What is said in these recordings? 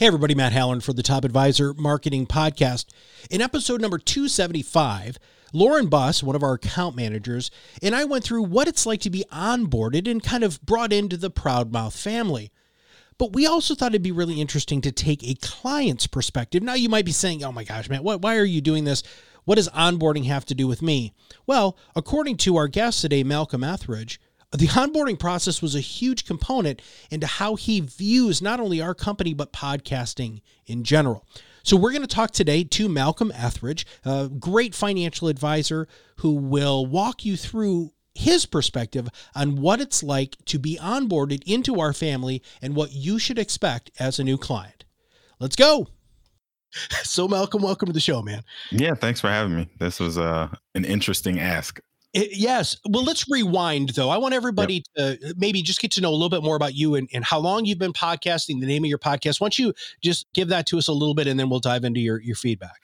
Hey, everybody, Matt Halloran for the Top Advisor Marketing Podcast. In episode number 275, Lauren Buss, one of our account managers, and I went through what it's like to be onboarded and kind of brought into the Proudmouth family. But we also thought it'd be really interesting to take a client's perspective. Now, you might be saying, oh my gosh, Matt, what, why are you doing this? What does onboarding have to do with me? Well, according to our guest today, Malcolm Etheridge, the onboarding process was a huge component into how he views not only our company, but podcasting in general. So, we're going to talk today to Malcolm Etheridge, a great financial advisor who will walk you through his perspective on what it's like to be onboarded into our family and what you should expect as a new client. Let's go. So, Malcolm, welcome to the show, man. Yeah, thanks for having me. This was uh, an interesting ask. It, yes. Well, let's rewind though. I want everybody yep. to uh, maybe just get to know a little bit more about you and, and how long you've been podcasting, the name of your podcast. Why don't you just give that to us a little bit and then we'll dive into your, your feedback.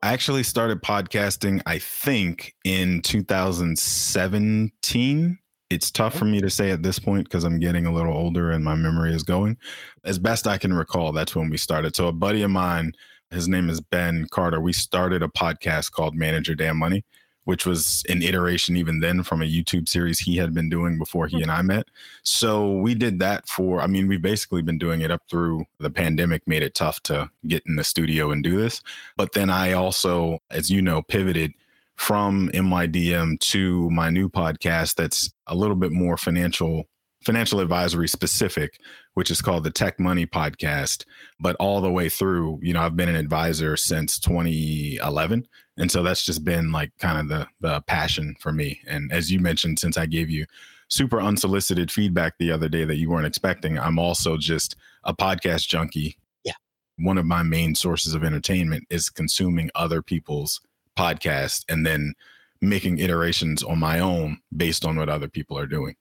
I actually started podcasting, I think, in 2017. It's tough for me to say at this point because I'm getting a little older and my memory is going. As best I can recall, that's when we started. So, a buddy of mine, his name is Ben Carter, we started a podcast called Manage Your Damn Money which was an iteration even then from a YouTube series he had been doing before he and I met. So we did that for, I mean, we've basically been doing it up through the pandemic, made it tough to get in the studio and do this. But then I also, as you know, pivoted from MYDM to my new podcast that's a little bit more financial financial advisory specific, which is called the Tech Money Podcast. But all the way through, you know, I've been an advisor since 2011. And so that's just been like kind of the the passion for me. And as you mentioned, since I gave you super unsolicited feedback the other day that you weren't expecting, I'm also just a podcast junkie. Yeah. One of my main sources of entertainment is consuming other people's podcasts and then making iterations on my own based on what other people are doing.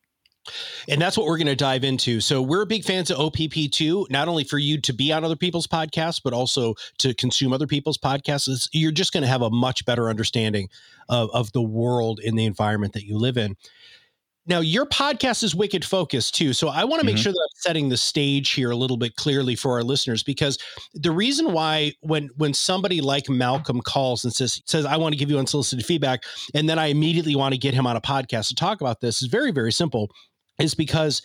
And that's what we're going to dive into. So we're big fans of OPP2, not only for you to be on other people's podcasts, but also to consume other people's podcasts. It's, you're just going to have a much better understanding of, of the world in the environment that you live in. Now, your podcast is Wicked Focus too. So I want to make mm-hmm. sure that I'm setting the stage here a little bit clearly for our listeners because the reason why when when somebody like Malcolm calls and says says I want to give you unsolicited feedback and then I immediately want to get him on a podcast to talk about this is very very simple is because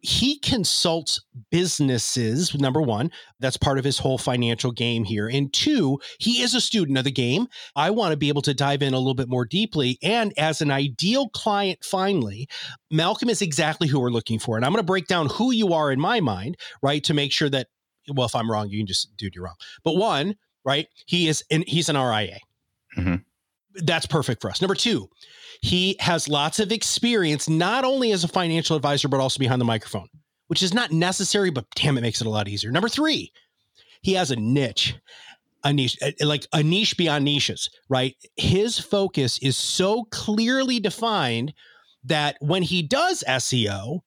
he consults businesses number one that's part of his whole financial game here and two he is a student of the game. I want to be able to dive in a little bit more deeply and as an ideal client finally malcolm is exactly who we're looking for and i'm going to break down who you are in my mind right to make sure that well if i'm wrong you can just dude you're wrong. But one right he is and he's an ria mm-hmm. That's perfect for us number two he has lots of experience, not only as a financial advisor, but also behind the microphone, which is not necessary, but damn, it makes it a lot easier. Number three, he has a niche, a niche, eh, eh, like a niche beyond niches, right? His focus is so clearly defined that when he does SEO,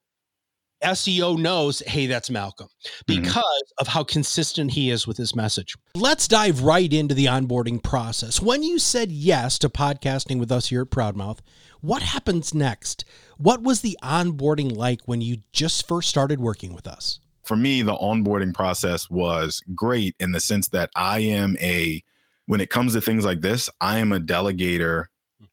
SEO knows, hey, that's Malcolm mm-hmm. because mm-hmm. of how consistent he is with his message. Let's dive right into the onboarding process. When you said yes to podcasting with us here at Proudmouth, what happens next? What was the onboarding like when you just first started working with us? For me, the onboarding process was great in the sense that I am a, when it comes to things like this, I am a delegator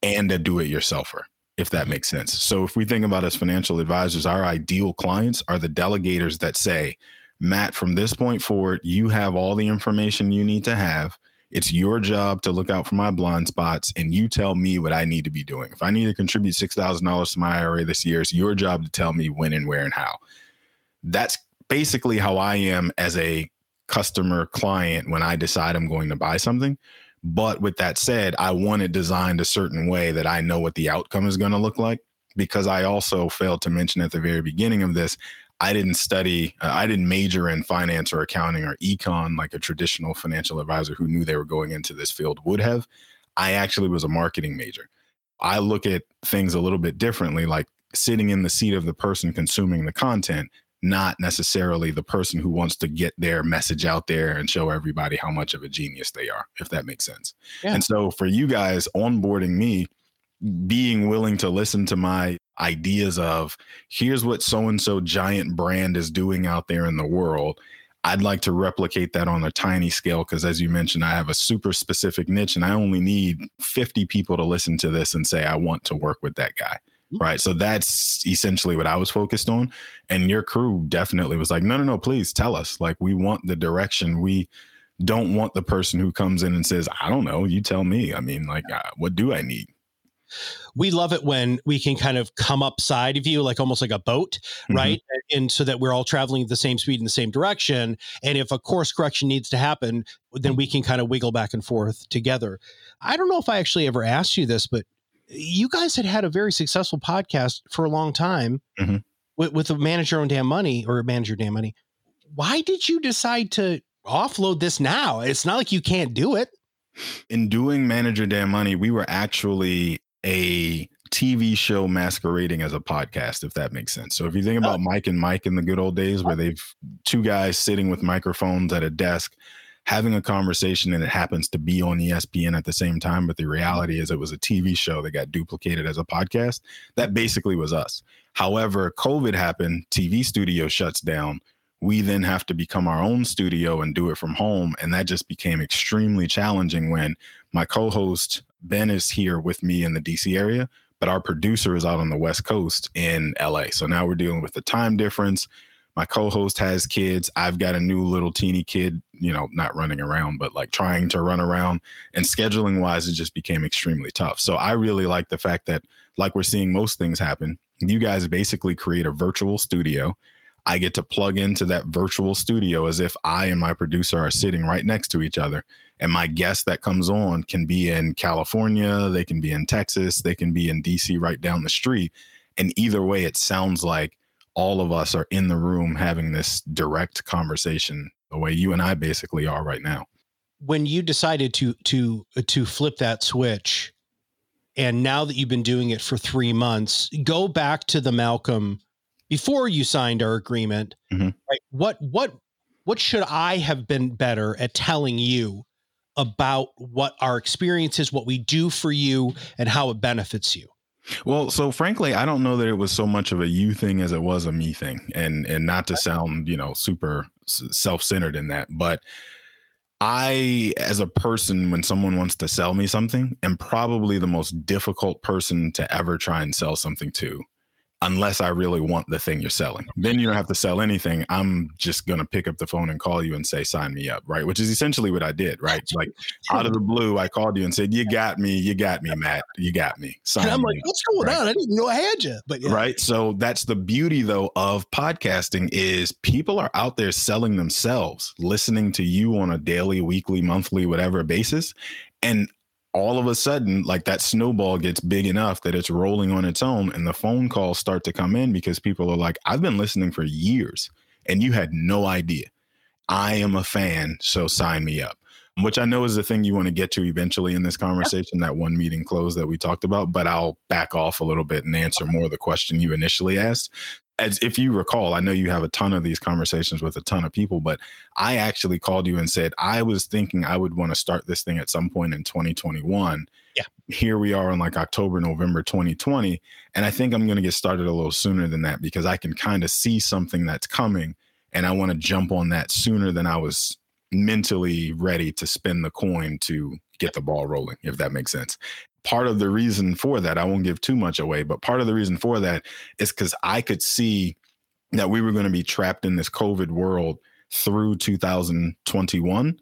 and a do it yourselfer if that makes sense. So if we think about as financial advisors, our ideal clients are the delegators that say, Matt, from this point forward, you have all the information you need to have. It's your job to look out for my blind spots and you tell me what I need to be doing. If I need to contribute $6,000 to my IRA this year, it's your job to tell me when and where and how. That's basically how I am as a customer client when I decide I'm going to buy something. But with that said, I want it designed a certain way that I know what the outcome is going to look like. Because I also failed to mention at the very beginning of this, I didn't study, uh, I didn't major in finance or accounting or econ like a traditional financial advisor who knew they were going into this field would have. I actually was a marketing major. I look at things a little bit differently, like sitting in the seat of the person consuming the content, not necessarily the person who wants to get their message out there and show everybody how much of a genius they are, if that makes sense. Yeah. And so for you guys onboarding me, being willing to listen to my ideas of here's what so and so giant brand is doing out there in the world. I'd like to replicate that on a tiny scale because, as you mentioned, I have a super specific niche and I only need 50 people to listen to this and say, I want to work with that guy. Mm-hmm. Right. So that's essentially what I was focused on. And your crew definitely was like, no, no, no, please tell us. Like, we want the direction. We don't want the person who comes in and says, I don't know, you tell me. I mean, like, uh, what do I need? we love it when we can kind of come up side of you like almost like a boat mm-hmm. right and so that we're all traveling at the same speed in the same direction and if a course correction needs to happen then we can kind of wiggle back and forth together i don't know if i actually ever asked you this but you guys had had a very successful podcast for a long time mm-hmm. with, with a manager own damn money or Manage Your Damn Money why did you decide to offload this now it's not like you can't do it in doing Manage Your Damn Money we were actually a TV show masquerading as a podcast, if that makes sense. So if you think about oh. Mike and Mike in the good old days where they've two guys sitting with microphones at a desk having a conversation and it happens to be on ESPN at the same time, but the reality is it was a TV show that got duplicated as a podcast. That basically was us. However, COVID happened, TV studio shuts down. We then have to become our own studio and do it from home. And that just became extremely challenging when my co host Ben is here with me in the DC area, but our producer is out on the West Coast in LA. So now we're dealing with the time difference. My co-host has kids. I've got a new little teeny kid, you know, not running around, but like trying to run around. And scheduling wise, it just became extremely tough. So I really like the fact that, like we're seeing most things happen, you guys basically create a virtual studio. I get to plug into that virtual studio as if I and my producer are sitting right next to each other and my guest that comes on can be in California, they can be in Texas, they can be in DC right down the street. And either way, it sounds like all of us are in the room having this direct conversation the way you and I basically are right now. When you decided to to to flip that switch, and now that you've been doing it for three months, go back to the Malcolm before you signed our agreement. Mm-hmm. Right? What what what should I have been better at telling you about what our experience is, what we do for you, and how it benefits you? Well, so frankly, I don't know that it was so much of a you thing as it was a me thing, and and not to sound you know super self centered in that, but I, as a person, when someone wants to sell me something, am probably the most difficult person to ever try and sell something to unless I really want the thing you're selling. Then you don't have to sell anything. I'm just going to pick up the phone and call you and say, sign me up. Right. Which is essentially what I did. Right. Like out of the blue, I called you and said, you got me. You got me, Matt. You got me. Sign and I'm like, what's going right? on? I didn't know I had you. But yeah. Right. So that's the beauty though of podcasting is people are out there selling themselves, listening to you on a daily, weekly, monthly, whatever basis. And all of a sudden, like that snowball gets big enough that it's rolling on its own, and the phone calls start to come in because people are like, I've been listening for years and you had no idea. I am a fan, so sign me up. Which I know is the thing you want to get to eventually in this conversation, that one meeting close that we talked about, but I'll back off a little bit and answer more of the question you initially asked as if you recall, I know you have a ton of these conversations with a ton of people, but I actually called you and said I was thinking I would want to start this thing at some point in 2021. Yeah. Here we are in like October, November 2020. And I think I'm going to get started a little sooner than that because I can kind of see something that's coming and I want to jump on that sooner than I was mentally ready to spin the coin to get the ball rolling, if that makes sense part of the reason for that, I won't give too much away, but part of the reason for that is because I could see that we were going to be trapped in this COVID world through 2021,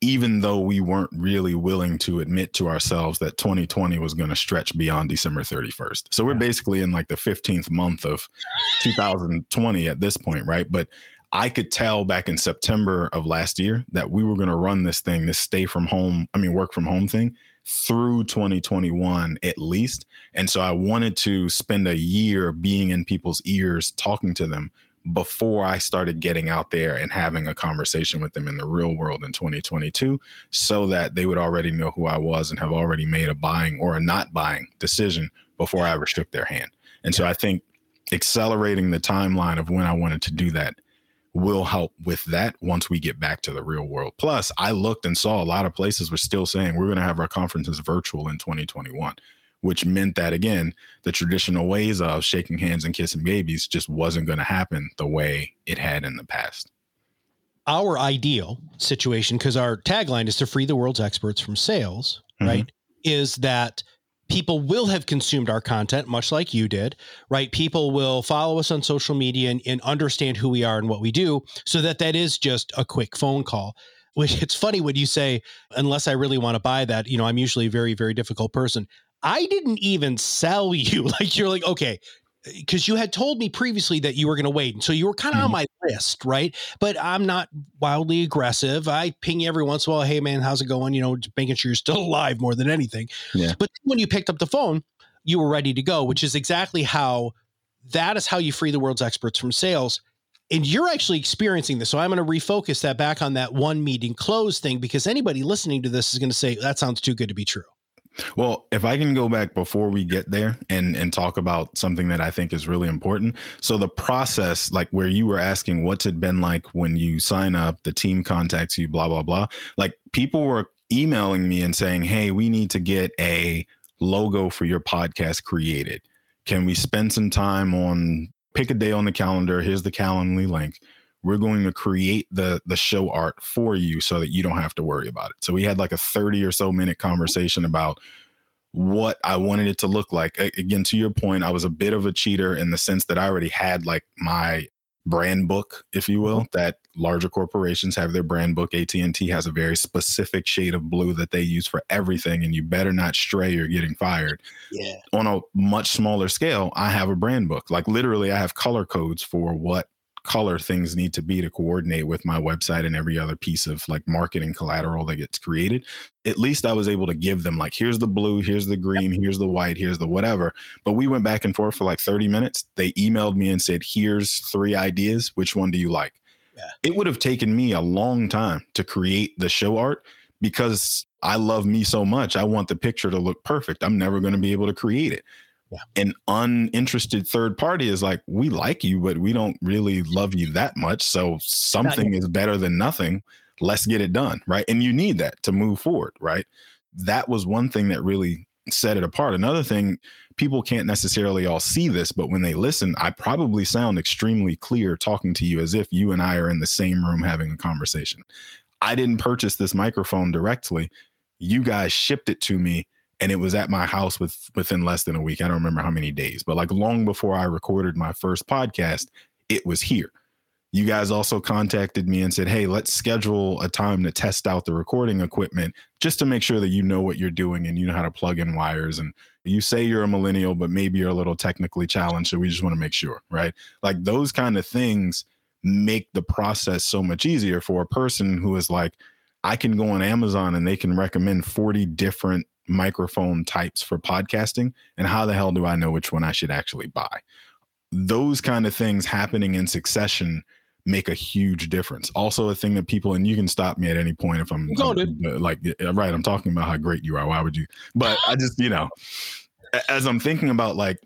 even though we weren't really willing to admit to ourselves that 2020 was going to stretch beyond December 31st. So we're basically in like the 15th month of 2020 at this point, right? But I could tell back in September of last year that we were going to run this thing, this stay from home, I mean, work from home thing through 2021 at least. And so I wanted to spend a year being in people's ears, talking to them before I started getting out there and having a conversation with them in the real world in 2022 so that they would already know who I was and have already made a buying or a not buying decision before I ever shook their hand. And so I think accelerating the timeline of when I wanted to do that will help with that once we get back to the real world. Plus, I looked and saw a lot of places were still saying we're going to have our conferences virtual in 2021 which meant that again, the traditional ways of shaking hands and kissing babies just wasn't going to happen the way it had in the past. Our ideal situation, because our tagline is to free the world's experts from sales, mm-hmm. right? Is that people will have consumed our content much like you did, right? People will follow us on social media and, and understand who we are and what we do so that that is just a quick phone call which it's funny when you say unless i really want to buy that you know i'm usually a very very difficult person I didn't even sell you. Like you're like, okay, because you had told me previously that you were going to wait. And so you were kind of mm-hmm. on my list, right? But I'm not wildly aggressive. I ping you every once in a while. Hey, man, how's it going? You know, making sure you're still alive more than anything. Yeah. But when you picked up the phone, you were ready to go, which is exactly how that is how you free the world's experts from sales. And you're actually experiencing this. So I'm going to refocus that back on that one meeting close thing because anybody listening to this is going to say, that sounds too good to be true. Well, if I can go back before we get there and and talk about something that I think is really important. So the process, like where you were asking what's it been like when you sign up, the team contacts you, blah, blah, blah. Like people were emailing me and saying, Hey, we need to get a logo for your podcast created. Can we spend some time on pick a day on the calendar? Here's the Calendly link we're going to create the the show art for you so that you don't have to worry about it. So we had like a 30 or so minute conversation about what I wanted it to look like. Again, to your point, I was a bit of a cheater in the sense that I already had like my brand book, if you will, mm-hmm. that larger corporations have their brand book. AT&T has a very specific shade of blue that they use for everything and you better not stray or getting fired. Yeah. On a much smaller scale, I have a brand book. Like literally I have color codes for what color things need to be to coordinate with my website and every other piece of like marketing collateral that gets created. At least i was able to give them like here's the blue here's the green here's the white here's the whatever. But we went back and forth for like 30 minutes. They emailed me and said here's three ideas. Which one do you like? Yeah. it would have taken me a long time to create the show art because i love me so much i want the picture to look perfect. I'm never going to be able to create it yeah. An uninterested third party is like, we like you, but we don't really love you that much. So something is better than nothing. Let's get it done. Right. And you need that to move forward. Right. That was one thing that really set it apart. Another thing, people can't necessarily all see this, but when they listen, I probably sound extremely clear talking to you as if you and I are in the same room having a conversation. I didn't purchase this microphone directly. You guys shipped it to me and it was at my house with within less than a week. I don't remember how many days, but like long before I recorded my first podcast, it was here. You guys also contacted me and said, "Hey, let's schedule a time to test out the recording equipment just to make sure that you know what you're doing and you know how to plug in wires and you say you're a millennial, but maybe you're a little technically challenged, so we just want to make sure, right? Like those kind of things make the process so much easier for a person who is like, I can go on Amazon and they can recommend 40 different microphone types for podcasting and how the hell do i know which one i should actually buy? Those kind of things happening in succession make a huge difference. Also a thing that people and you can stop me at any point if i'm, like uh, right i'm talking about how great you are. Why would you? But i just you know as i'm thinking about like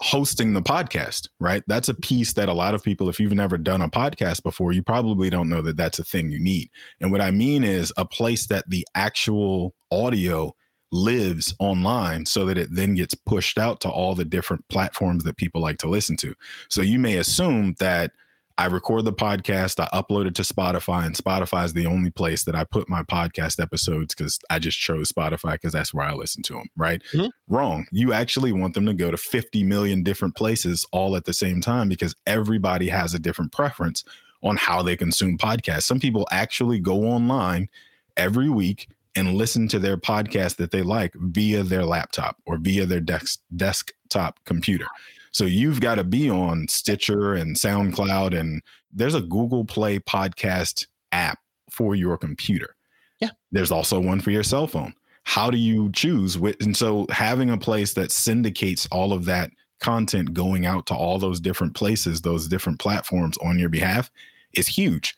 hosting the podcast, right? That's a piece that a lot of people, if you've never done a podcast before, you probably don't know that that's a thing you need. And what I mean is a place that the actual audio lives online so that it then gets pushed out to all the different platforms that people like to listen to. So you may assume that I record the podcast, I upload it to Spotify, and Spotify is the only place that I put my podcast episodes because I just chose Spotify because that's where I listen to them, right? Mm-hmm. Wrong. You actually want them to go to 50 million different places all at the same time because everybody has a different preference on how they consume podcasts. Some people actually go online every week and listen to their podcast that they like via their laptop or via their desk, desktop computer. So you've got to be on Stitcher and SoundCloud, and there's a Google Play podcast app for your computer. Yeah. There's also one for your cell phone. How do you choose? And so having a place that syndicates all of that content going out to all those different places, those different platforms on your behalf is huge.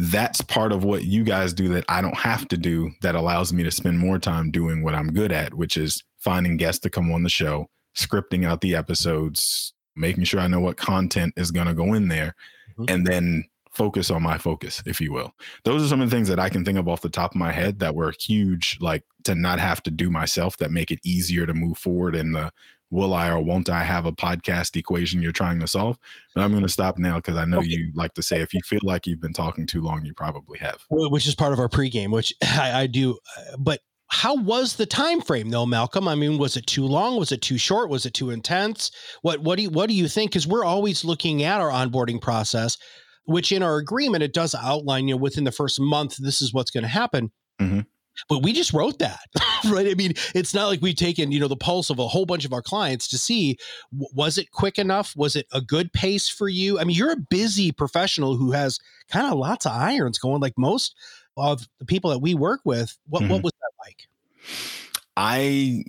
That's part of what you guys do that I don't have to do that allows me to spend more time doing what I'm good at, which is finding guests to come on the show, scripting out the episodes, making sure I know what content is going to go in there, mm-hmm. and then focus on my focus, if you will. Those are some of the things that I can think of off the top of my head that were huge, like to not have to do myself, that make it easier to move forward in the will I or won't I have a podcast equation you're trying to solve. But I'm going to stop now because I know okay. you like to say if you feel like you've been talking too long, you probably have. Which is part of our pregame, which I, I do. But how was the time frame though malcolm i mean was it too long was it too short was it too intense what what do you what do you think because we're always looking at our onboarding process which in our agreement it does outline you know within the first month this is what's going to happen mm-hmm. But we just wrote that right? I mean it's not like we've taken you know the pulse of a whole bunch of our clients to see was it quick enough? Was it a good pace for you? I mean you're a busy professional who has kind of lots of irons going like most of the people that we work with what mm-hmm. what was that like? I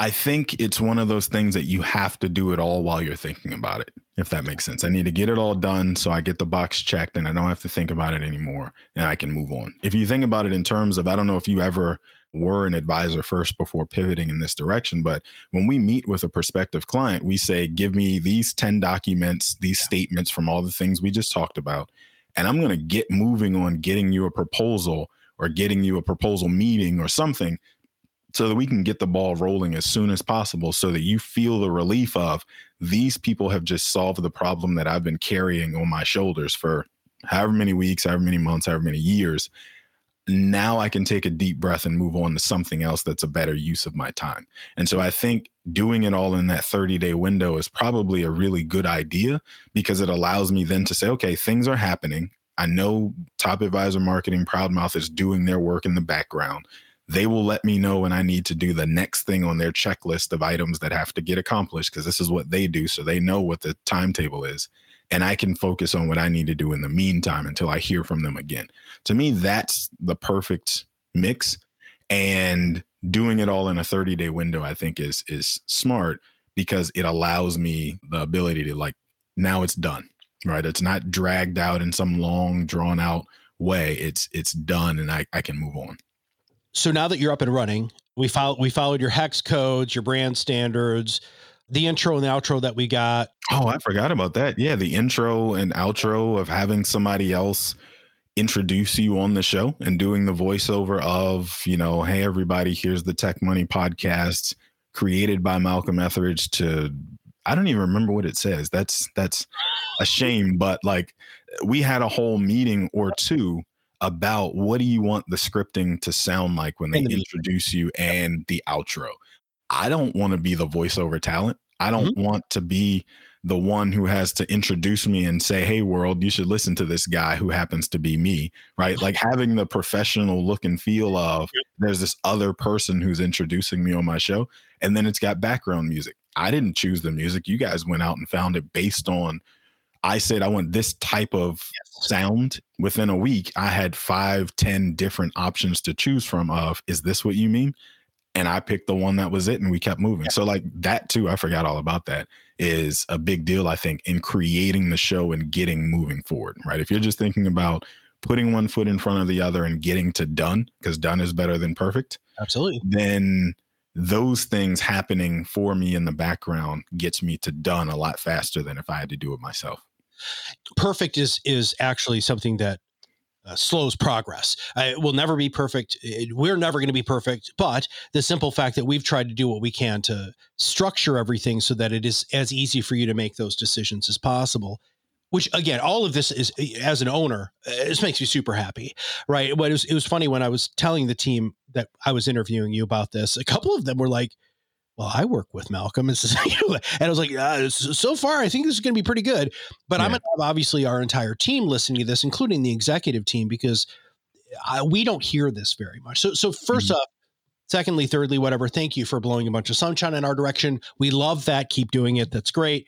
i think it's one of those things that you have to do it all while you're thinking about it if that makes sense i need to get it all done so i get the box checked and i don't have to think about it anymore and i can move on if you think about it in terms of i don't know if you ever were an advisor first before pivoting in this direction. But when we meet with a prospective client, we say, give me these 10 documents, these statements from all the things we just talked about and I'm going to get moving on getting you a proposal or getting you a proposal meeting or something so that we can get the ball rolling as soon as possible so that you feel the relief of these people have just solved the problem that I've been carrying on my shoulders for however many weeks, however many months, however many years now I can take a deep breath and move on to something else that's a better use of my time. And so I think doing it all in that 30 day window is probably a really good idea because it allows me then to say, okay, things are happening. I know Top Advisor Marketing Proudmouth is doing their work in the background. They will let me know when I need to do the next thing on their checklist of items that have to get accomplished because this is what they do. So they know what the timetable is and I can focus on what I need to do in the meantime until I hear from them again. To me, that's the perfect mix. And doing it all in a 30 day window, I think is is smart because it allows me the ability to like now it's done. Right. It's not dragged out in some long, drawn out way. It's it's done and I, I can move on. So now that you're up and running, we followed we followed your hex codes, your brand standards, the intro and the outro that we got. Oh, I forgot about that. Yeah, the intro and outro of having somebody else introduce you on the show and doing the voiceover of, you know, hey everybody, here's the Tech Money podcast created by Malcolm Etheridge to I don't even remember what it says. That's that's a shame, but like we had a whole meeting or two about what do you want the scripting to sound like when they introduce you and the outro. I don't want to be the voiceover talent. I don't mm-hmm. want to be the one who has to introduce me and say, Hey, world, you should listen to this guy who happens to be me, right? Like having the professional look and feel of there's this other person who's introducing me on my show. And then it's got background music. I didn't choose the music. You guys went out and found it based on, I said, I want this type of yes. sound. Within a week, I had five, ten different options to choose from of, is this what you mean? and I picked the one that was it and we kept moving. Yeah. So like that too, I forgot all about that is a big deal, I think, in creating the show and getting moving forward, right? If you're just thinking about putting one foot in front of the other and getting to done, because done is better than perfect. Absolutely. Then those things happening for me in the background gets me to done a lot faster than if I had to do it myself. Perfect is is actually something that uh, slows progress. it will never be perfect. It, we're never going to be perfect, but the simple fact that we've tried to do what we can to structure everything so that it is as easy for you to make those decisions as possible. Which again, all of this is as an owner, uh, this makes me super happy, right? But it was, it was funny when I was telling the team that I was interviewing you about this. A couple of them were like, well, I work with Malcolm. And I was like, uh, so far, I think this is going to be pretty good. But yeah. I'm going to have obviously our entire team listening to this, including the executive team, because I, we don't hear this very much. So, so 1st mm-hmm. up, secondly, thirdly, whatever. Thank you for blowing a bunch of sunshine in our direction. We love that. Keep doing it. That's great.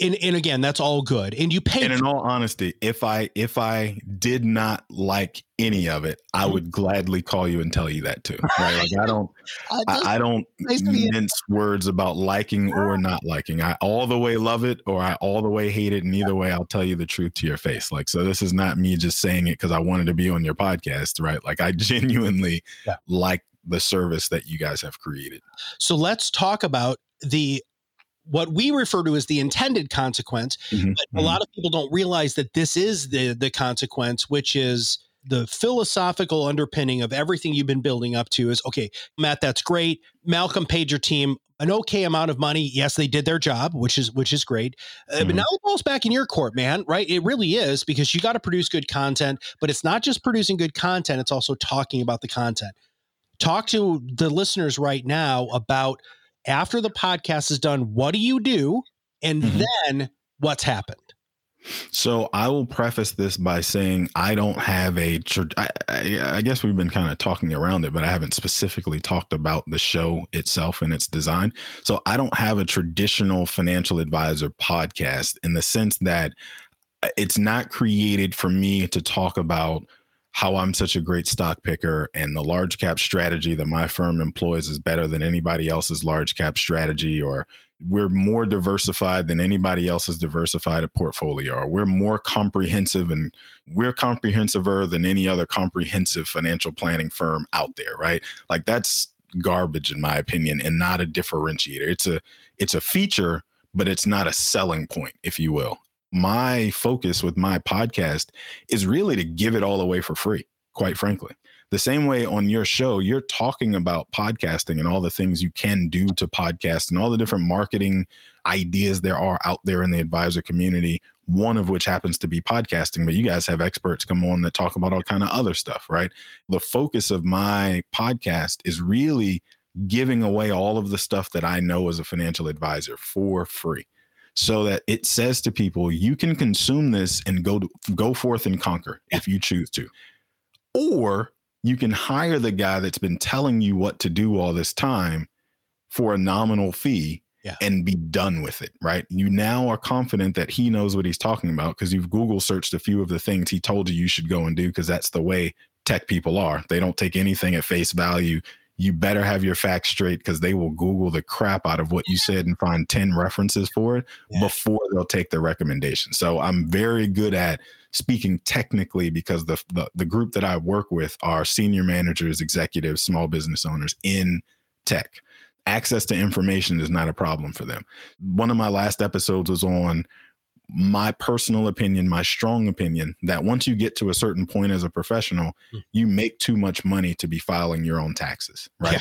And, and again that's all good. And you pay and in all honesty if i if i did not like any of it i mm-hmm. would gladly call you and tell you that too right? Like i don't I, I, don't nice mince words about liking or not liking. I all the way love it or i all the way hate it and either way i'll tell you the truth to your face. Like so this is not me just saying it because i wanted to be on your podcast right? Like i genuinely yeah. like the service that you guys have created. So let's talk about the what we refer to as the intended consequence. Mm-hmm. But a mm-hmm. lot of people don't realize that this is the the consequence, which is the philosophical underpinning of everything you've been building up to is okay, Matt, that's great. Malcolm paid your team an okay amount of money. Yes, they did their job, which is which is great. Uh, mm-hmm. But now the ball's back in your court, man. Right? It really is because you got to produce good content. But it's not just producing good content; it's also talking about the content. Talk to the listeners right now about after the podcast is done, what do you do? And mm-hmm. then what's happened? So I will preface this by saying I don't have a. I, I guess we've been kind of talking around it, but I haven't specifically talked about the show itself and its design. So I don't have a traditional financial advisor podcast in the sense that uh, it's not created for me to talk about how I'm such a great stock picker and the large cap strategy that my firm employs is better than anybody else's large cap strategy, or we're more diversified than anybody else's diversified portfolio, or we're more comprehensive and we're comprehensiver than any other comprehensive financial planning firm out there, right? Like that's garbage in my opinion and not a differentiator. It's a it's a feature, but it's not a selling point, if you will my focus with my podcast is really to give it all away for free, quite frankly. The same way on your show, you're talking about podcasting and all the things you can do to podcast and all the different marketing ideas there are out there in the advisor community, one of which happens to be podcasting, but you guys have experts come on that talk about all kind of other stuff, right? The focus of my podcast is really giving away all of the stuff that I know as a financial advisor for free so that it says to people, you can consume this and go to, go forth and conquer if you choose to. Or you can hire the guy that's been telling you what to do all this time for a nominal fee yeah. and be done with it, right? You now are confident that he knows what he's talking about because you've Google searched a few of the things he told you you should go and do because that's the way tech people are. They don't take anything at face value you better have your facts straight because they will Google the crap out of what you said and find 10 references for it yeah. before they'll take the recommendation. So I'm very good at speaking technically because the, the, the group that I work with are senior managers, executives, small business owners in tech. Access to information is not a problem for them. One of my last episodes was on my personal opinion, my strong opinion, that once you get to a certain point as a professional, mm. you make too much money to be filing your own taxes, right? Yeah.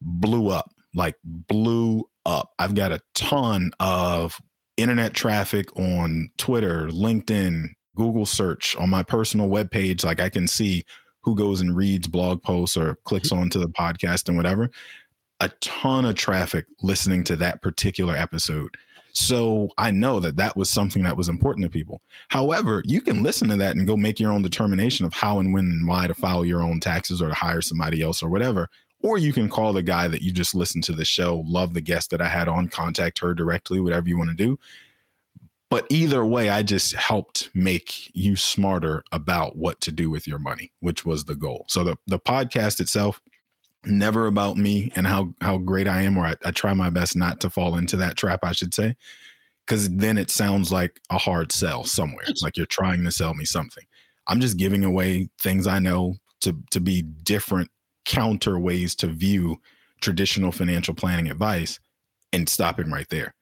Blew up, like blew up. I've got a ton of internet traffic on Twitter, LinkedIn, Google search on my personal webpage. Like I can see who goes and reads blog posts or clicks mm-hmm. onto the podcast and whatever. A ton of traffic listening to that particular episode so I know that that was something that was important to people. However, you can listen to that and go make your own determination of how and when and why to file your own taxes or to hire somebody else or whatever. Or you can call the guy that you just listened to the show, love the guest that I had on, contact her directly, whatever you want to do. But either way, I just helped make you smarter about what to do with your money, which was the goal. So the, the podcast itself, never about me and how how great I am, or I, I try my best not to fall into that trap, I should say. Cause then it sounds like a hard sell somewhere. It's like you're trying to sell me something. I'm just giving away things I know to to be different counter ways to view traditional financial planning advice and stopping right there.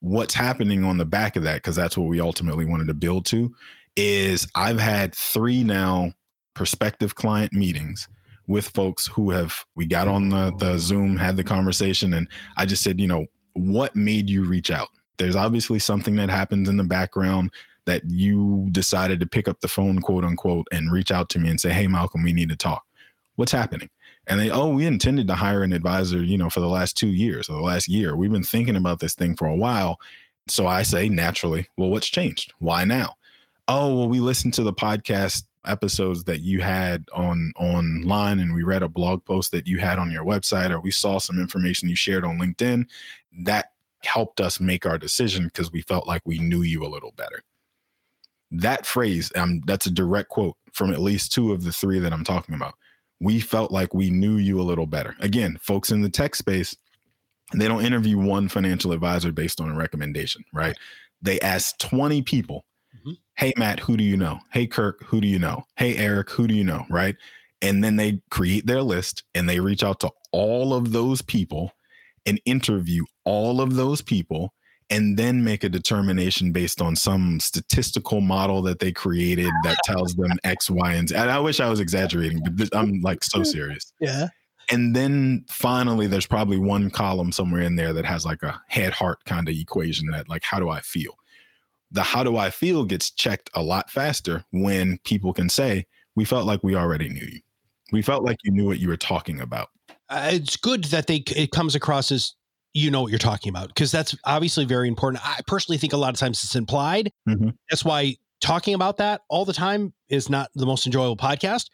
What's happening on the back of that, because that's what we ultimately wanted to build to, is I've had three now prospective client meetings with folks who have we got on the, the zoom had the conversation and i just said you know what made you reach out? There's obviously something that happens in the background that you decided to pick up the phone quote unquote and reach out to me and say hey malcolm we need to talk. What's happening? And they oh we intended to hire an advisor you know for the last two years or the last year. We've been thinking about this thing for a while. So i say naturally well what's changed? Why now? Oh well we listened to the podcast episodes that you had on online and we read a blog post that you had on your website or we saw some information you shared on LinkedIn that helped us make our decision because we felt like we knew you a little better. That phrase, um, that's a direct quote from at least two of the three that I'm talking about. We felt like we knew you a little better. Again, folks in the tech space, they don't interview one financial advisor based on a recommendation, right? They ask 20 people, mm-hmm. hey, Matt, who do you know? Hey, Kirk, who do you know? Hey, Eric, who do you know? Right. And then they create their list and they reach out to all of those people and interview all of those people and then make a determination based on some statistical model that they created that tells them X, Y, and Z. And I wish I was exaggerating, but this, I'm like so serious. Yeah. And then finally, there's probably one column somewhere in there that has like a head heart kind of equation that, like, how do I feel? The how do I feel gets checked a lot faster when people can say, we felt like we already knew you. We felt like you knew what you were talking about. Uh, it's good that they it comes across as you know what you're talking about because that's obviously very important. I personally think a lot of times it's implied. Mm-hmm. That's why talking about that all the time is not the most enjoyable podcast.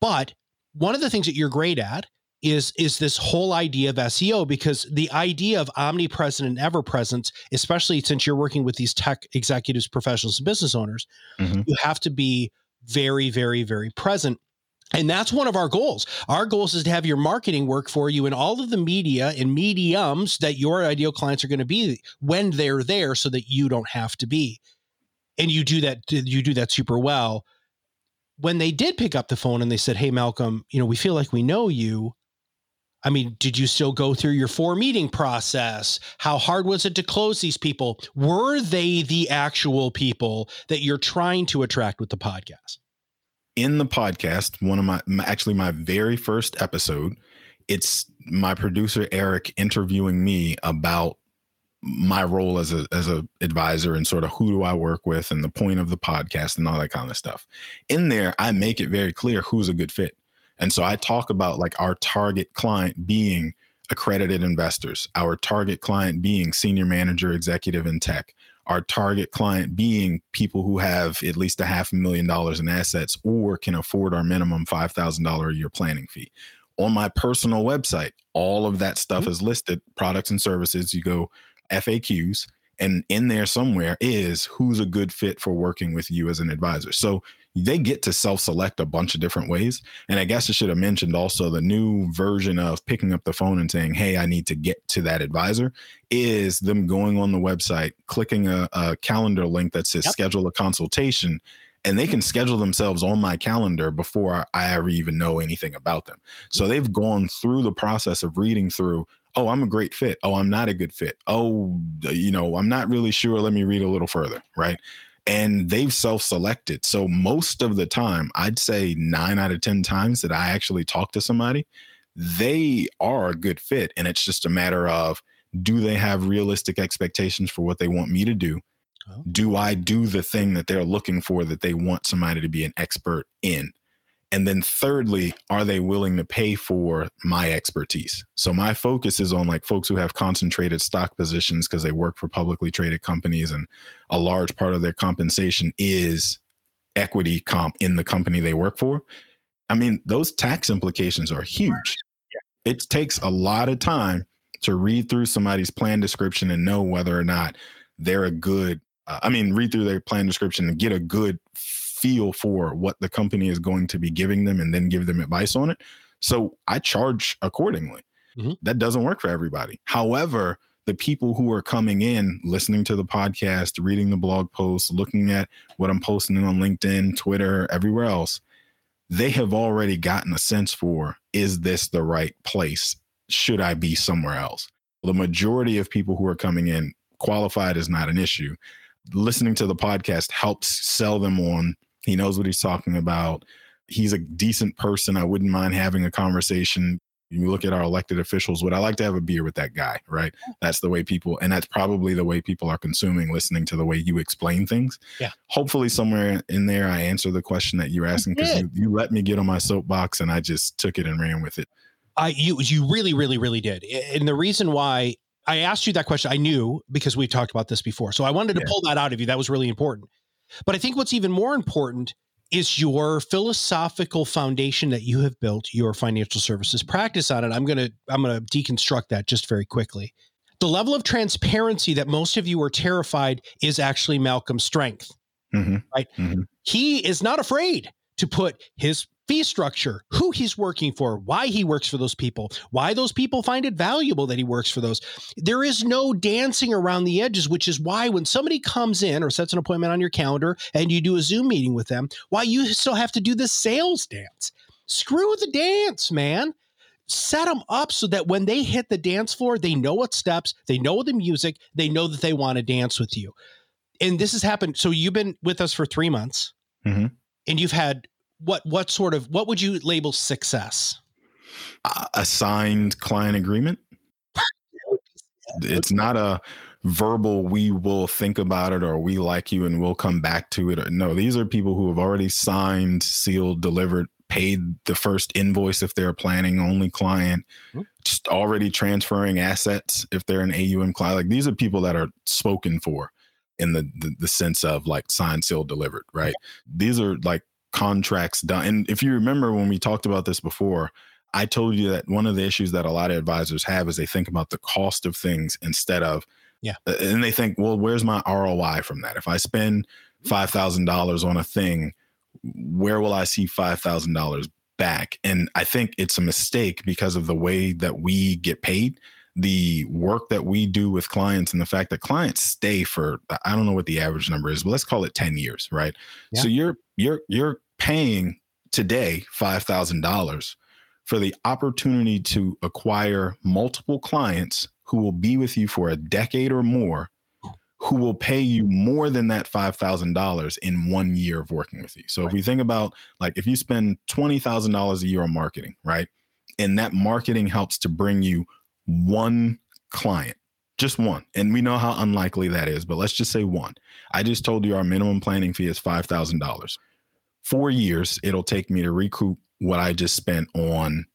But one of the things that you're great at is is this whole idea of SEO because the idea of omnipresent and ever present, especially since you're working with these tech executives, professionals, and business owners, mm-hmm. you have to be very, very, very present. And that's one of our goals. Our goals is to have your marketing work for you in all of the media and mediums that your ideal clients are going to be when they're there so that you don't have to be. And you do that you do that super well. When they did pick up the phone and they said, "Hey Malcolm, you know, we feel like we know you." I mean, did you still go through your four meeting process? How hard was it to close these people? Were they the actual people that you're trying to attract with the podcast? in the podcast, one of my, actually my very first episode, it's my producer Eric interviewing me about my role as a as a advisor and sort of who do I work with and the point of the podcast and all that kind of stuff. In there, I make it very clear who's a good fit. And so I talk about like our target client being accredited investors, our target client being senior manager, executive in tech, our target client being people who have at least a half a million dollars in assets or can afford our minimum $5,000 a year planning fee. On my personal website, all of that stuff mm-hmm. is listed products and services. You go FAQs, and in there somewhere is who's a good fit for working with you as an advisor. So they get to self-select a bunch of different ways. And I guess I should have mentioned also the new version of picking up the phone and saying, "Hey, I need to get to that advisor," is them going on the website, clicking a, a calendar link that says yep. "Schedule a consultation." and they can schedule themselves on my calendar before I ever even know anything about them. So they've gone through the process of reading through, oh, I'm a great fit. Oh, I'm not a good fit. Oh, you know, I'm not really sure. Let me read a little further. Right and they've self-selected. So most of the time, I'd say nine out of 10 times that I actually talk to somebody, they are a good fit. And it's just a matter of do they have realistic expectations for what they want me to do? Oh. Do I do the thing that they're looking for that they want somebody to be an expert in? And then thirdly, are they willing to pay for my expertise? So my focus is on like folks who have concentrated stock positions because they work for publicly traded companies and a large part of their compensation is equity comp in the company they work for. I mean, those tax implications are huge. It takes a lot of time to read through somebody's plan description and know whether or not they're a good uh, I mean, read through their plan description and get a good feel for what the company is going to be giving them and then give them advice on it. So I charge accordingly. Mm-hmm. That doesn't work for everybody. However, the people who are coming in, listening to the podcast, reading the blog posts, looking at what I'm posting on LinkedIn, Twitter, everywhere else, they have already gotten a sense for is this the right place? Should I be somewhere else? The majority of people who are coming in qualified is not an issue. Listening to the podcast helps sell them on he knows what he's talking about. He's a decent person. I wouldn't mind having a conversation. You look at our elected officials, would I like to have a beer with that guy? Right. That's the way people, and that's probably the way people are consuming, listening to the way you explain things. Yeah. Hopefully, somewhere in there, I answer the question that you're asking because you, you let me get on my soapbox and I just took it and ran with it. I you you really really really did, and the reason why I asked you that question, I knew because we talked about this before, so I wanted to yeah. pull that out of you. That was really important. But I think what's even more important is your philosophical foundation that you have built your financial services practice on it. I'm going to I'm going to deconstruct that just very quickly. The level of transparency that most of you are terrified is actually Malcolm's strength. Mm-hmm. Right? Mm-hmm. He is not afraid to put his fee structure, who he's working for, why he works for those people, why those people find it valuable that he works for those. There is no dancing around the edges, which is why when somebody comes in or sets an appointment on your calendar and you do a Zoom meeting with them, why you still have to do the sales dance. Screw the dance, man. Set them up so that when they hit the dance floor, they know what steps, they know the music, they know that they want to dance with you. And this has happened. So you've been with us for three months. Mm-hmm and you've had what what sort of what would you label success? Uh, a signed client agreement. it's not a verbal we will think about it or we like you and we'll come back to it no these are people who have already signed sealed delivered paid the first invoice if they're a planning only client mm-hmm. just already transferring assets if they're an aum client like these are people that are spoken for in the the, the sense of like signed sealed delivered right yeah. these are like contracts done. And if you remember when we talked about this before, I told you that one of the issues that a lot of advisors have is they think about the cost of things instead of yeah. Uh, and they think, well, where's my ROI from that? If I spend five thousand dollars on a thing, where will I see five thousand dollars back? And I think it's a mistake because of the way that we get paid the work that we do with clients and the fact that clients stay for I don't know what the average number is, but let's call it 10 years, right? Yeah. So you're you're you're paying today $5,000 for the opportunity to acquire multiple clients who will be with you for a decade or more who will pay you more than that $5,000 in one year of working with you. So right. if we think about like if you spend $20,000 a year on marketing, right? And that marketing helps to bring you one client, just one. And we know how unlikely that is, but let's just say one. I just told you our minimum planning fee is $5,000. Four years, it'll take me to recoup what I just spent on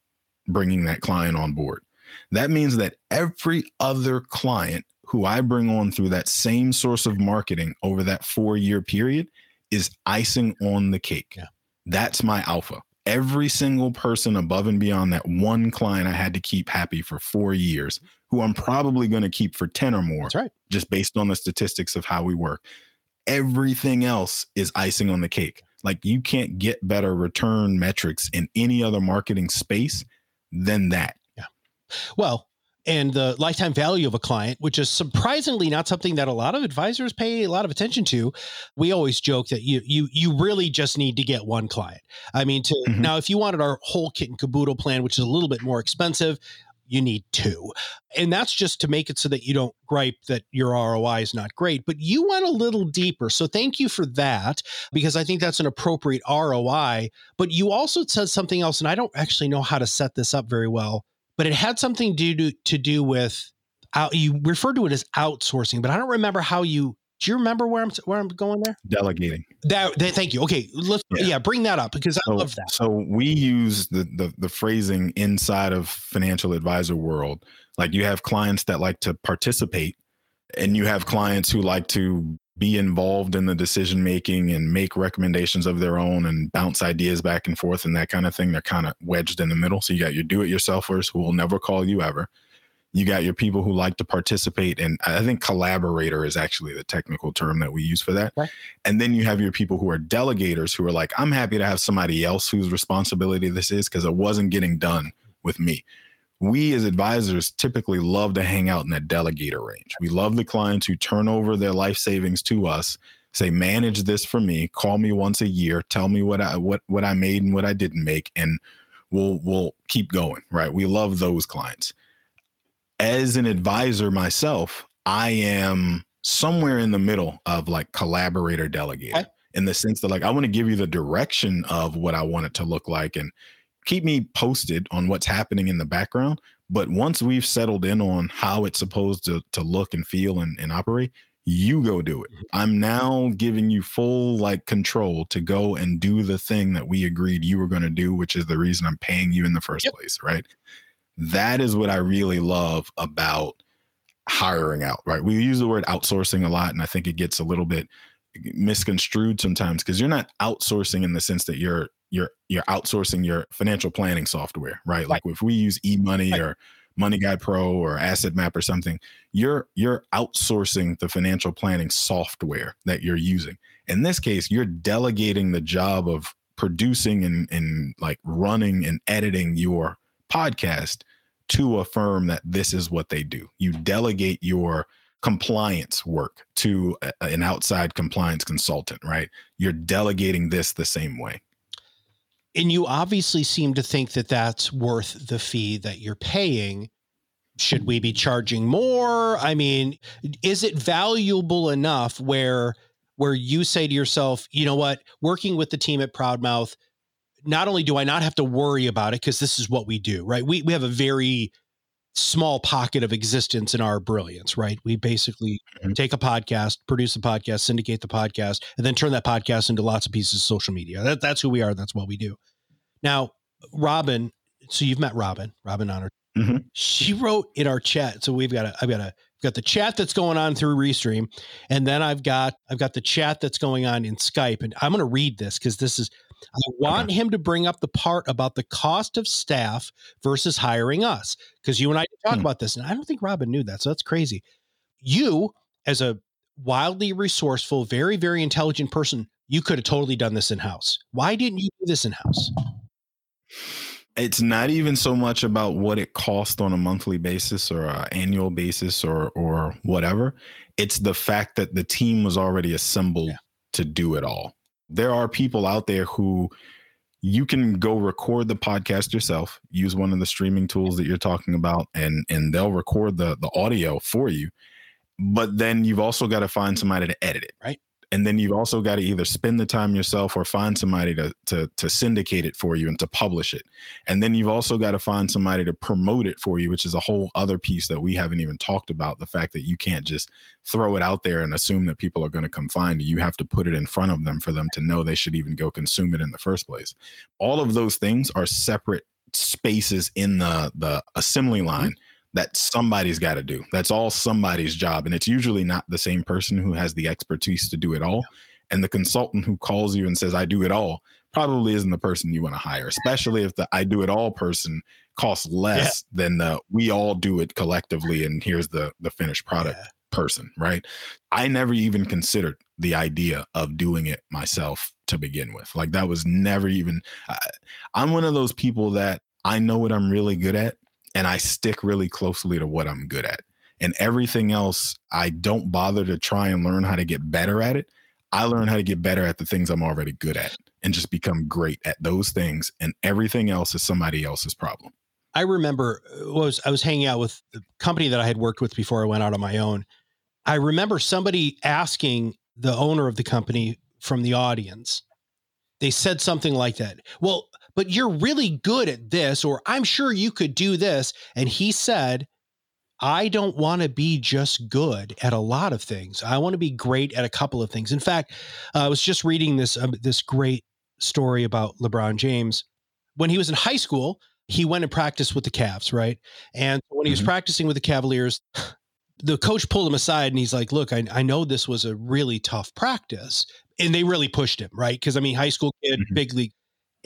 bringing that client on board. That means that every other client who I bring on through that same source of marketing over that four year period is icing on the cake. Yeah. That's my alpha every single person above and beyond that one client I had to keep happy for four years, who I'm probably going to keep for 10 or more. That's right. Just based on the statistics of how we work. Everything else is icing on the cake. Like you can't get better return metrics in any other marketing space than that. Yeah. Well, and the lifetime value of a client, which is surprisingly not something that a lot of advisors pay a lot of attention to. We always joke that you you you really just need to get one client. I mean, to mm-hmm. now if you wanted our whole kit and caboodle plan, which is a little bit more expensive, you need two. And that's just to make it so that you don't gripe that your ROI is not great, but you went a little deeper. So thank you for that, because I think that's an appropriate ROI. But you also said something else, and I don't actually know how to set this up very well but it had something to do to do with out, you referred to it as outsourcing, but I don't remember how you. Do you remember where I'm where I'm going there? Delegating. That, that thank you. Okay, let's yeah. yeah. bring that up because I so, love that. So we use the, the the phrasing inside of financial advisor world. Like you have clients that like to participate, and you have clients who like to be involved in the decision making and make recommendations of their own and bounce ideas back and forth and that kind of thing. They're kind of wedged in the middle. So you got your do it yourselfers who will never call you ever. You got your people who like to participate. And I think collaborator is actually the technical term that we use for that. And then you have your people who are delegators who are like, I'm happy to have somebody else whose responsibility this is because it wasn't getting done with me we as advisors typically love to hang out in that delegator range. We love the clients who turn over their life savings to us, say, manage this for me, call me once a year, tell me what I what what I made and what I didn't make, and we'll we'll keep going. Right. We love those clients. As an advisor myself, I am somewhere in the middle of like collaborator delegator. Okay. In the sense that, like, I want to give you the direction of what I want it to look like, and keep me posted on what's happening in the background. But once we've settled in on how it's supposed to, to look and feel and, and operate, you go do it. Mm-hmm. I'm now giving you full like control to go and do the thing that we agreed you were going to do, which is the reason I'm paying you in the first yep. place, right? That is what I really love about hiring out, right? We use the word outsourcing a lot, and I think it gets a little bit misconstrued sometimes because you're not outsourcing in the sense that you're you're you're outsourcing your financial planning software, right? Like if we use eMoney right. or MoneyGuidePro or Asset Map or something, you're you're outsourcing the financial planning software that you're using. In this case, you're delegating the job of producing and, and like running and editing your podcast to a firm that this is what they do. You delegate your compliance work to a, an outside compliance consultant, right? You're delegating this the same way. And you obviously seem to think that that's worth the fee that you're paying. Should we be charging more? I mean, is it valuable enough where where you say to yourself, you know what, working with the team at Proudmouth, not only do I not have to worry about it because this is what we do, right? We we have a very small pocket of existence in our brilliance, right? We basically mm-hmm. take a podcast, produce a podcast, syndicate the podcast, and then turn that podcast into lots of pieces of social media. That, that's who we are. That's what we do. Now, Robin, so you've met Robin, Robin Honor. Mm-hmm. She wrote in our chat. So we've got a, I've got a, got the chat that's going on through Restream, and then I've got, I've got the chat that's going on in Skype, and I'm going to read this because this is, I want okay. him to bring up the part about the cost of staff versus hiring us because you and I talk hmm. about this, and I don't think Robin knew that, so that's crazy. You, as a wildly resourceful, very very intelligent person, you could have totally done this in house. Why didn't you do this in house? it's not even so much about what it costs on a monthly basis or an annual basis or or whatever. It's the fact that the team was already assembled yeah. to do it all. There are people out there who you can go record the podcast yourself, use one of the streaming tools that you're talking about, and and they'll record the the audio for you. But then you've also got to find somebody to edit it. Right and then you've also got to either spend the time yourself or find somebody to, to to syndicate it for you and to publish it. And then you've also got to find somebody to promote it for you which is a whole other piece that we haven't even talked about the fact that you can't just throw it out there and assume that people are going to come find you. You have to put it in front of them for them to know they should even go consume it in the first place. All of those things are separate spaces in the the assembly line that somebody's got to do. That's all somebody's job. And it's usually not the same person who has the expertise to do it all. And the consultant who calls you and says, I do it all, probably isn't the person you want to hire, especially if the I do it all person costs less yeah. than the we all do it collectively. And here's the the finished product yeah. person, right? I never even considered the idea of doing it myself to begin with. Like that was never even, I, I'm one of those people that I know what I'm really good at and I stick really closely to what I'm good at. And everything else, I don't bother to try and learn how to get better at it. I learn how to get better at the things I'm already good at and just become great at those things. And everything else is somebody else's problem. I remember uh, was I was hanging out with the company that I had worked with before I went out on my own. I remember somebody asking the owner of the company from the audience. They said something like that. Well, but you're really good at this, or I'm sure you could do this. And he said, I don't want to be just good at a lot of things. I want to be great at a couple of things. In fact, uh, I was just reading this um, this great story about LeBron James. When he was in high school, he went and practiced with the Cavs, right? And when he was mm-hmm. practicing with the Cavaliers, the coach pulled him aside and he's like, "Look, I, I know this was a really tough practice, and they really pushed him, right? Because I mean, high school kid, mm-hmm. big league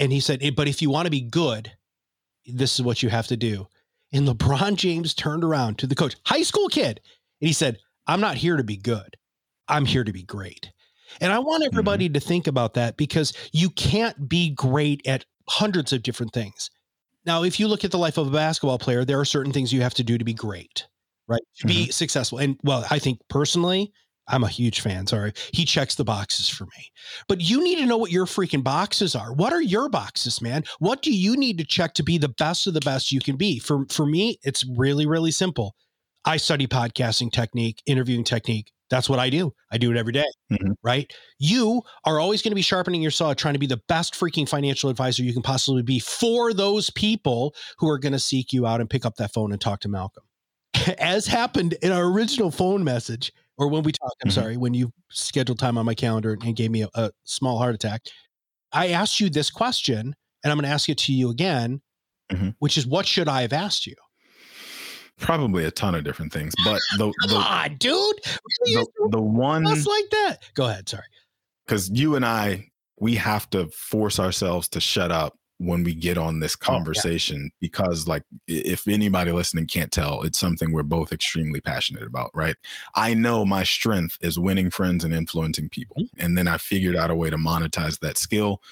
and he said, But if you want to be good, this is what you have to do. And LeBron James turned around to the coach, high school kid, and he said, I'm not here to be good. I'm here to be great. And I want everybody mm-hmm. to think about that because you can't be great at hundreds of different things. Now, if you look at the life of a basketball player, there are certain things you have to do to be great, right? To mm-hmm. be successful. And well, I think personally, I'm a huge fan. Sorry. He checks the boxes for me. But you need to know what your freaking boxes are. What are your boxes, man? What do you need to check to be the best of the best you can be? For for me, it's really really simple. I study podcasting technique, interviewing technique. That's what I do. I do it every day, mm-hmm. right? You are always going to be sharpening your saw, trying to be the best freaking financial advisor you can possibly be for those people who are going to seek you out and pick up that phone and talk to Malcolm. As happened in our original phone message, or when we talked, I'm mm-hmm. sorry, when you scheduled time on my calendar and gave me a, a small heart attack, I asked you this question, and I'm going to ask it to you again, mm-hmm. which is, what should I have asked you? Probably a ton of different things, but the, come the, on, dude, the, the one just like that. Go ahead, sorry. Because you and I, we have to force ourselves to shut up when we get on this conversation oh, yeah. because like if anybody listening can't tell it's something we're both extremely passionate about right i know my strength is winning friends and influencing people mm-hmm. and then i figured out a way to monetize that skill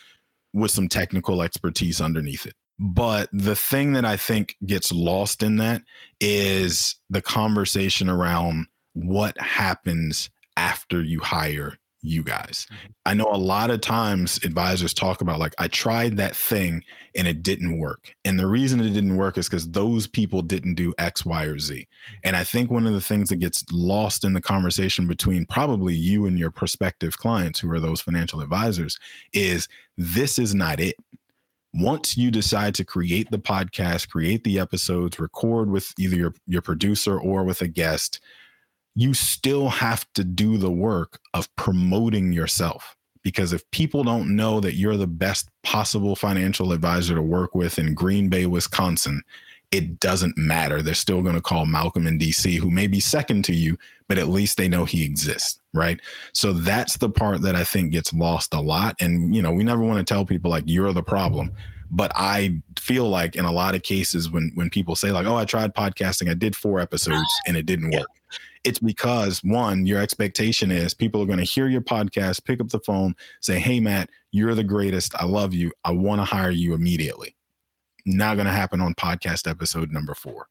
with some technical expertise underneath it but the thing that i think gets lost in that is the conversation around what happens after you hire you guys. Mm-hmm. I know a lot of times advisors talk about like I tried that thing and it didn't work. And the reason it didn't work is cuz those people didn't do X, Y or Z. Mm-hmm. And I think one of the things that gets lost in the conversation between probably you and your prospective clients who are those financial advisors is this is not it. Once you decide to create the podcast, create the episodes, record with either your, your producer or with a guest, you still have to do the work of promoting yourself. Because if people don't know that you're the best possible financial advisor to work with in Green Bay, Wisconsin, it doesn't matter. They're still going to call Malcolm in DC, who may be second to you, but at least they know he exists. Right. So that's the part that I think gets lost a lot. And, you know, we never want to tell people like you're the problem. But I feel like in a lot of cases when when people say like, oh, I tried podcasting, I did four episodes and it didn't work it's because one, your expectation is people are going to hear your podcast, pick up the phone, say, Hey, Matt, you're the greatest. I love you. I want to hire you immediately. Not going to happen on podcast episode number four.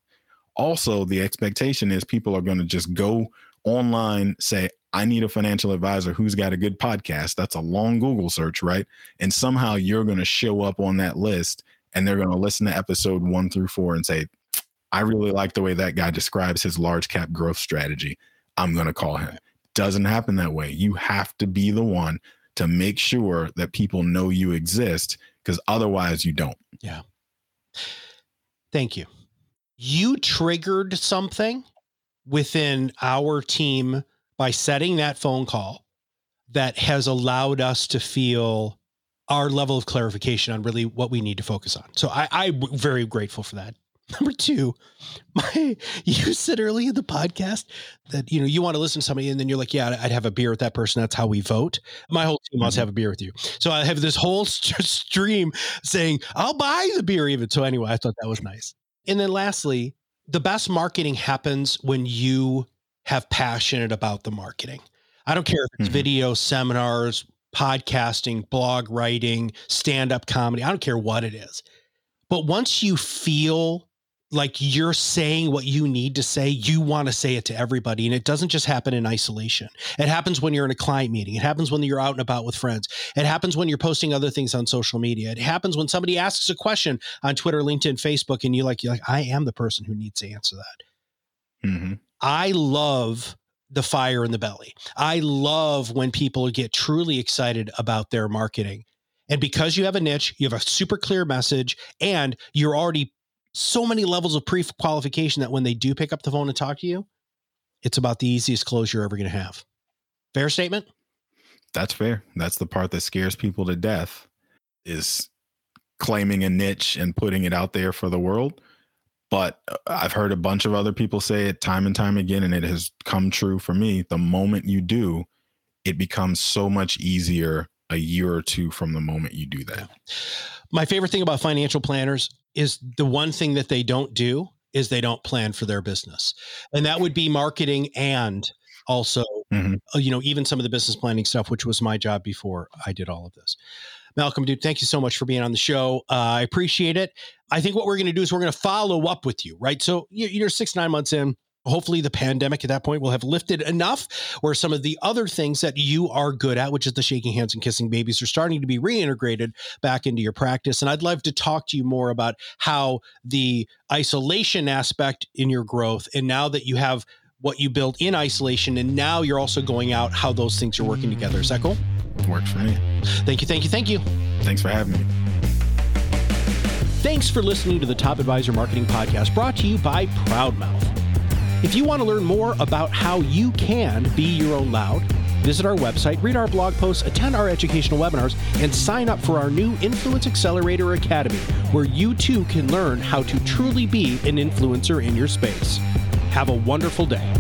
Also, the expectation is people are going to just go online, say, I need a financial advisor who's got a good podcast. That's a long Google search, right? And somehow you're going to show up on that list and they're going to listen to episode one through four and say, I really like the way that guy describes his large cap growth strategy. I'm going to call him. Doesn't happen that way. You have to be the one to make sure that people know you exist because otherwise you don't. Yeah. Thank you. You triggered something within our team by setting that phone call that has allowed us to feel our level of clarification on really what we need to focus on. So I, I'm very grateful for that. Number two, my you said early in the podcast that you know you want to listen to somebody and then you're like, yeah, I'd have a beer with that person. That's how we vote. My whole team wants mm-hmm. to have a beer with you, so I have this whole st- stream saying I'll buy the beer even. So anyway, I thought that was nice. And then lastly, the best marketing happens when you have passionate about the marketing. I don't care if it's mm-hmm. video, seminars, podcasting, blog writing, stand up comedy. I don't care what it is. But once you feel like you're saying what you need to say, you want to say it to everybody. And it doesn't just happen in isolation. It happens when you're in a client meeting. It happens when you're out and about with friends. It happens when you're posting other things on social media. It happens when somebody asks a question on Twitter, LinkedIn, Facebook, and you like, you're like, I am the person who needs to answer that. Mm-hmm. I love the fire in the belly. I love when people get truly excited about their marketing. And because you have a niche, you have a super clear message, and you're already so many levels of pre qualification that when they do pick up the phone and talk to you, it's about the easiest close you're ever going to have. Fair statement? That's fair. That's the part that scares people to death is claiming a niche and putting it out there for the world. But uh, I've heard a bunch of other people say it time and time again, and it has come true for me. The moment you do, it becomes so much easier a year or two from the moment you do that. My favorite thing about financial planners is the one thing that they don't do is they don't plan for their business. And that would be marketing and also mm-hmm. Uh, you know even some of the business planning stuff which was my job before I did all of this. Malcolm, dude, thank you so much for being on the show. Uh, I appreciate it. I think what we're going to do is we're going to follow up with you, right? So you're six, nine months in hopefully the pandemic at that point will have lifted enough where some of the other things that you are good at which is the shaking hands and kissing babies are starting to be reintegrated back into your practice. And i'd love to talk to you more about how the isolation aspect in your growth and now that you have what you built in isolation and now you're also going out how those things are working together. Is that cool? Works for me. Thank you thank you thank you. Thanks for having me. Thanks for listening to the Top Advisor Marketing Podcast brought to you by Proudmouth. If you want to learn more about how you can be your own loud, visit our website, read our blog posts, attend our educational webinars, and sign up for our new Influence Accelerator Academy, where you too can learn how to truly be an influencer in your space. Have a wonderful day.